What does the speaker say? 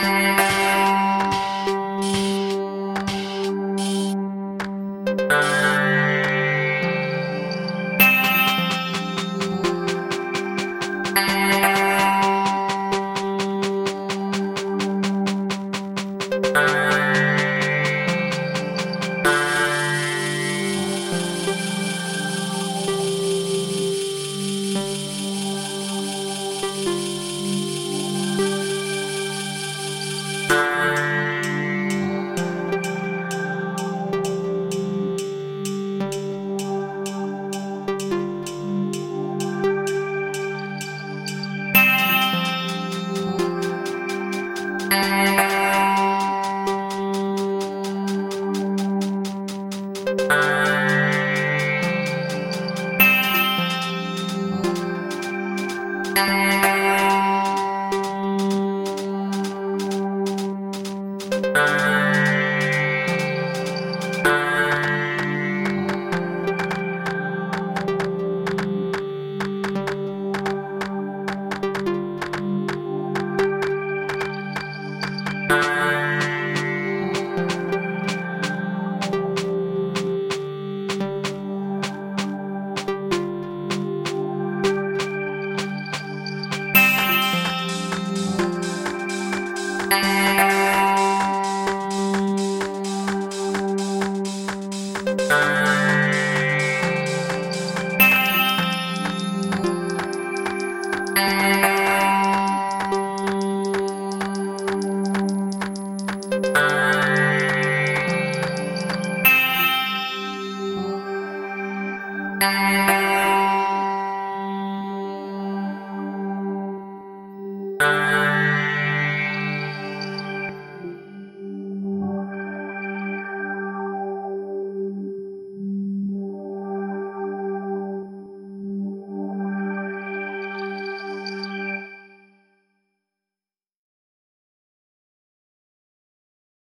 Bye.